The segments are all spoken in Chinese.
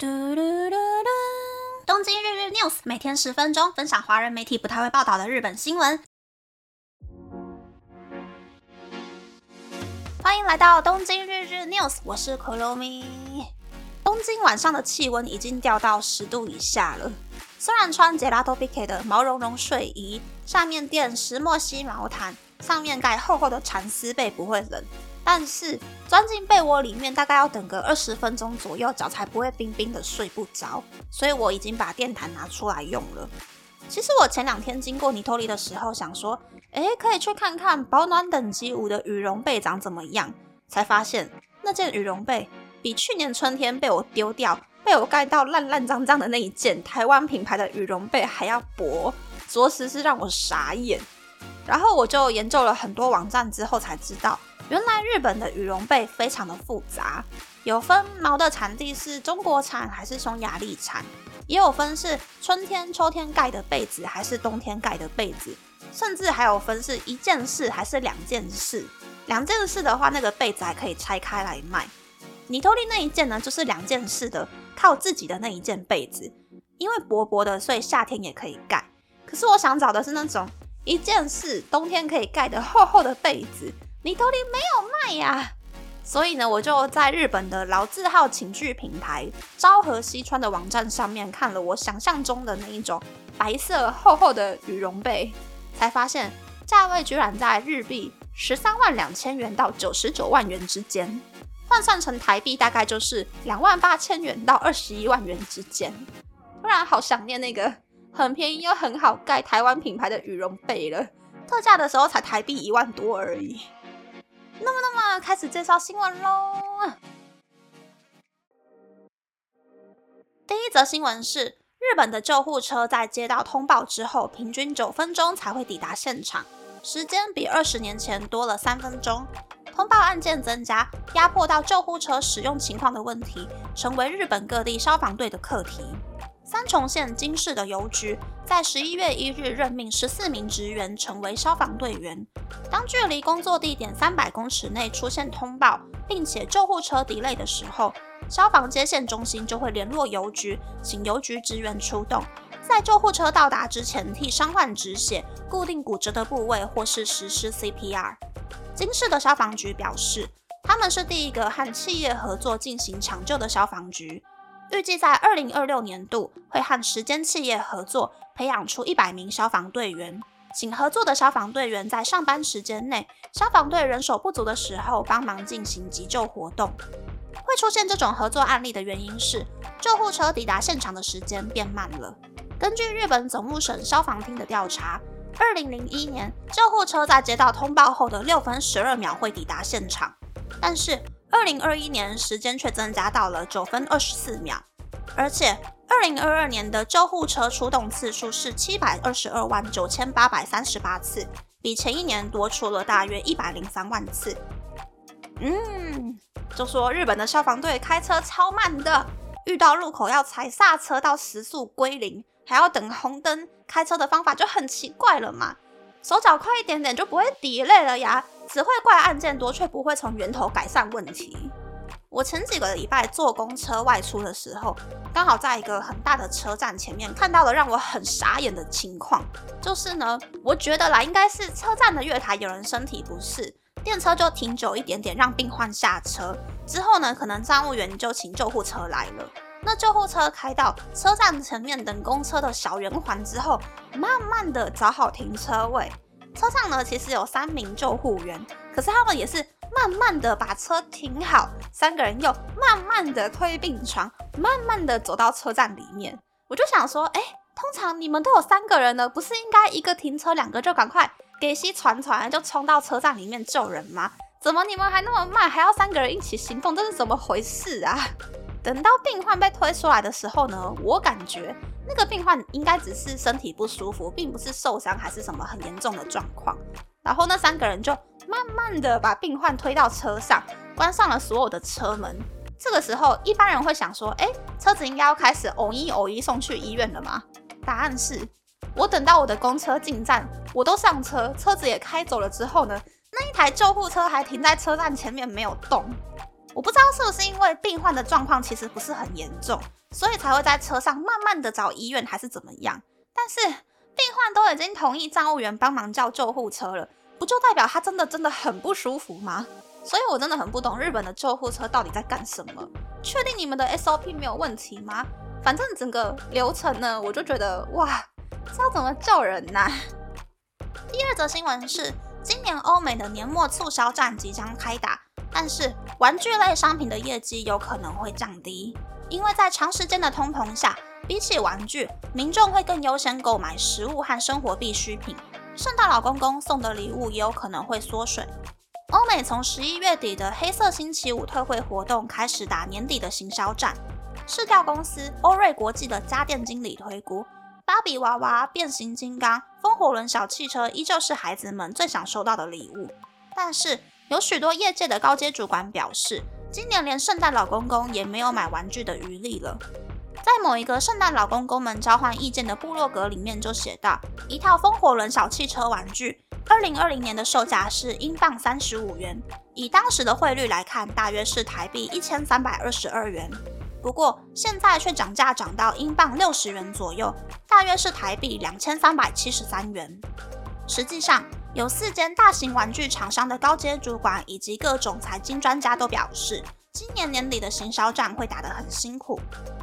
嘟嘟嘟嘟！东京日日 news 每天十分钟，分享华人媒体不太会报道的日本新闻。欢迎来到东京日日 news，我是 Kromi。东京晚上的气温已经掉到十度以下了。虽然穿杰拉多 b k 的毛茸茸睡衣，下面垫石墨烯毛毯，上面盖厚厚的蚕丝被不会冷。但是钻进被窝里面，大概要等个二十分钟左右，脚才不会冰冰的睡不着。所以我已经把电毯拿出来用了。其实我前两天经过尼托利的时候，想说，哎，可以去看看保暖等级五的羽绒被长怎么样，才发现那件羽绒被比去年春天被我丢掉、被我盖到烂烂脏脏的那一件台湾品牌的羽绒被还要薄，着实是让我傻眼。然后我就研究了很多网站之后才知道。原来日本的羽绒被非常的复杂，有分毛的产地是中国产还是匈牙利产，也有分是春天、秋天盖的被子还是冬天盖的被子，甚至还有分是一件式还是两件式。两件式的话，那个被子还可以拆开来卖。你托利那一件呢，就是两件式的，靠自己的那一件被子，因为薄薄的，所以夏天也可以盖。可是我想找的是那种一件式，冬天可以盖的厚厚的被子。你头里没有卖呀，所以呢，我就在日本的老字号寝具品牌昭和西川的网站上面看了我想象中的那一种白色厚厚的羽绒被，才发现价位居然在日币十三万两千元到九十九万元之间，换算成台币大概就是两万八千元到二十一万元之间。突然好想念那个很便宜又很好盖台湾品牌的羽绒被了，特价的时候才台币一万多而已。那么，那么开始介绍新闻喽。第一则新闻是，日本的救护车在接到通报之后，平均九分钟才会抵达现场，时间比二十年前多了三分钟。通报案件增加，压迫到救护车使用情况的问题，成为日本各地消防队的课题。三重县金市的邮局在十一月一日任命十四名职员成为消防队员。当距离工作地点三百公尺内出现通报，并且救护车抵累的时候，消防接线中心就会联络邮局，请邮局职员出动，在救护车到达之前替伤患止血、固定骨折的部位，或是实施 CPR。金市的消防局表示，他们是第一个和企业合作进行抢救的消防局。预计在二零二六年度会和时间企业合作，培养出一百名消防队员。请合作的消防队员在上班时间内，消防队人手不足的时候，帮忙进行急救活动。会出现这种合作案例的原因是，救护车抵达现场的时间变慢了。根据日本总务省消防厅的调查，二零零一年救护车在接到通报后的六分十二秒会抵达现场，但是。二零二一年时间却增加到了九分二十四秒，而且二零二二年的救护车出动次数是七百二十二万九千八百三十八次，比前一年多出了大约一百零三万次。嗯，就说日本的消防队开车超慢的，遇到路口要踩刹车到时速归零，还要等红灯，开车的方法就很奇怪了嘛，手脚快一点点就不会抵累了呀。只会怪案件多，却不会从源头改善问题。我前几个礼拜坐公车外出的时候，刚好在一个很大的车站前面看到了让我很傻眼的情况，就是呢，我觉得啦，应该是车站的月台有人身体不适，电车就停久一点点，让病患下车之后呢，可能站务员就请救护车来了。那救护车开到车站前面等公车的小圆环之后，慢慢的找好停车位。车上呢，其实有三名救护员，可是他们也是慢慢的把车停好，三个人又慢慢的推病床，慢慢的走到车站里面。我就想说，哎，通常你们都有三个人了，不是应该一个停车，两个就赶快给西传传，就冲到车站里面救人吗？怎么你们还那么慢，还要三个人一起行动，这是怎么回事啊？等到病患被推出来的时候呢，我感觉。那个病患应该只是身体不舒服，并不是受伤还是什么很严重的状况。然后那三个人就慢慢的把病患推到车上，关上了所有的车门。这个时候，一般人会想说：，哎，车子应该要开始偶一偶一送去医院了吗？答案是，我等到我的公车进站，我都上车，车子也开走了之后呢，那一台救护车还停在车站前面没有动。我不知道是不是因为病患的状况其实不是很严重，所以才会在车上慢慢的找医院，还是怎么样？但是病患都已经同意站务员帮忙叫救护车了，不就代表他真的真的很不舒服吗？所以我真的很不懂日本的救护车到底在干什么？确定你们的 SOP 没有问题吗？反正整个流程呢，我就觉得哇，知道怎么叫人呐。第二则新闻是，今年欧美的年末促销战即将开打。但是玩具类商品的业绩有可能会降低，因为在长时间的通膨下，比起玩具，民众会更优先购买食物和生活必需品。圣诞老公公送的礼物也有可能会缩水。欧美从十一月底的黑色星期五特惠活动开始打年底的行销战。市调公司欧瑞国际的家电经理推估，芭比娃娃、变形金刚、风火轮小汽车依旧是孩子们最想收到的礼物，但是。有许多业界的高阶主管表示，今年连圣诞老公公也没有买玩具的余力了。在某一个圣诞老公公们交换意见的部落格里面就写道，一套风火轮小汽车玩具，二零二零年的售价是英镑三十五元，以当时的汇率来看，大约是台币一千三百二十二元。不过现在却涨价涨到英镑六十元左右，大约是台币两千三百七十三元。实际上，有四间大型玩具厂商的高阶主管以及各种财经专家都表示，今年年底的行销战会打得很辛苦。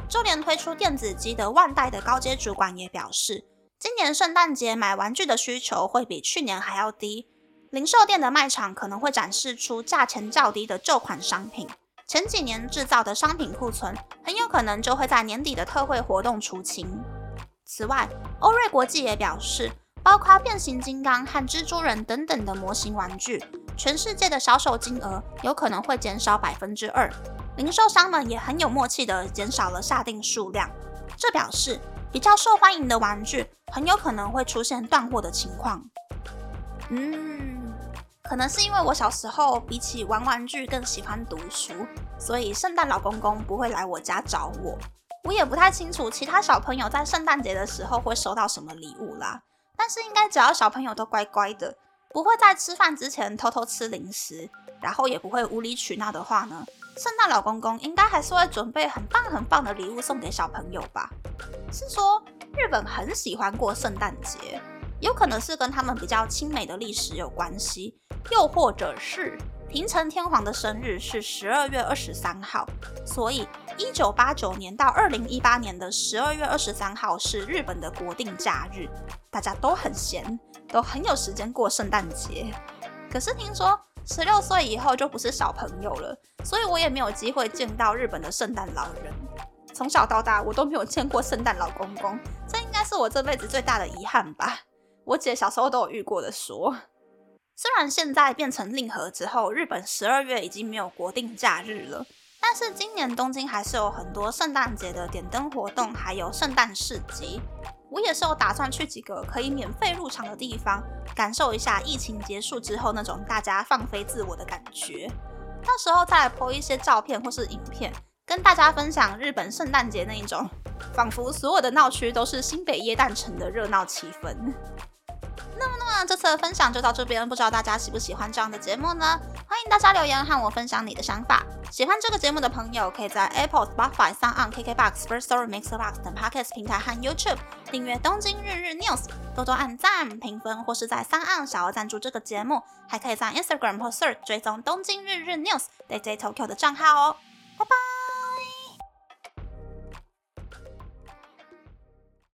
就连推出电子机的万代的高阶主管也表示，今年圣诞节买玩具的需求会比去年还要低。零售店的卖场可能会展示出价钱较低的旧款商品，前几年制造的商品库存很有可能就会在年底的特惠活动出清。此外，欧瑞国际也表示。包括变形金刚和蜘蛛人等等的模型玩具，全世界的销售金额有可能会减少百分之二。零售商们也很有默契的减少了下定数量，这表示比较受欢迎的玩具很有可能会出现断货的情况。嗯，可能是因为我小时候比起玩玩具更喜欢读书，所以圣诞老公公不会来我家找我。我也不太清楚其他小朋友在圣诞节的时候会收到什么礼物啦。但是应该只要小朋友都乖乖的，不会在吃饭之前偷偷吃零食，然后也不会无理取闹的话呢，圣诞老公公应该还是会准备很棒很棒的礼物送给小朋友吧？是说日本很喜欢过圣诞节，有可能是跟他们比较亲美的历史有关系，又或者是。平成天皇的生日是十二月二十三号，所以一九八九年到二零一八年的十二月二十三号是日本的国定假日，大家都很闲，都很有时间过圣诞节。可是听说十六岁以后就不是小朋友了，所以我也没有机会见到日本的圣诞老人。从小到大我都没有见过圣诞老公公，这应该是我这辈子最大的遗憾吧。我姐小时候都有遇过的说。虽然现在变成令和之后，日本十二月已经没有国定假日了，但是今年东京还是有很多圣诞节的点灯活动，还有圣诞市集。我也是有打算去几个可以免费入场的地方，感受一下疫情结束之后那种大家放飞自我的感觉。到时候再来 po 一些照片或是影片，跟大家分享日本圣诞节那一种，仿佛所有的闹区都是新北耶诞城的热闹气氛。那，这次的分享就到这边，不知道大家喜不喜欢这样的节目呢？欢迎大家留言和我分享你的想法。喜欢这个节目的朋友，可以在 Apple、Spotify、s o n KKBox、First Story、Mixbox 等 Podcast 平台和 YouTube 订阅《东京日日 News》，多多按赞、评分，或是在三岸小额赞助这个节目。还可以在 Instagram 或 Search 追踪《东京日日 News》Day Day Tokyo 的账号哦。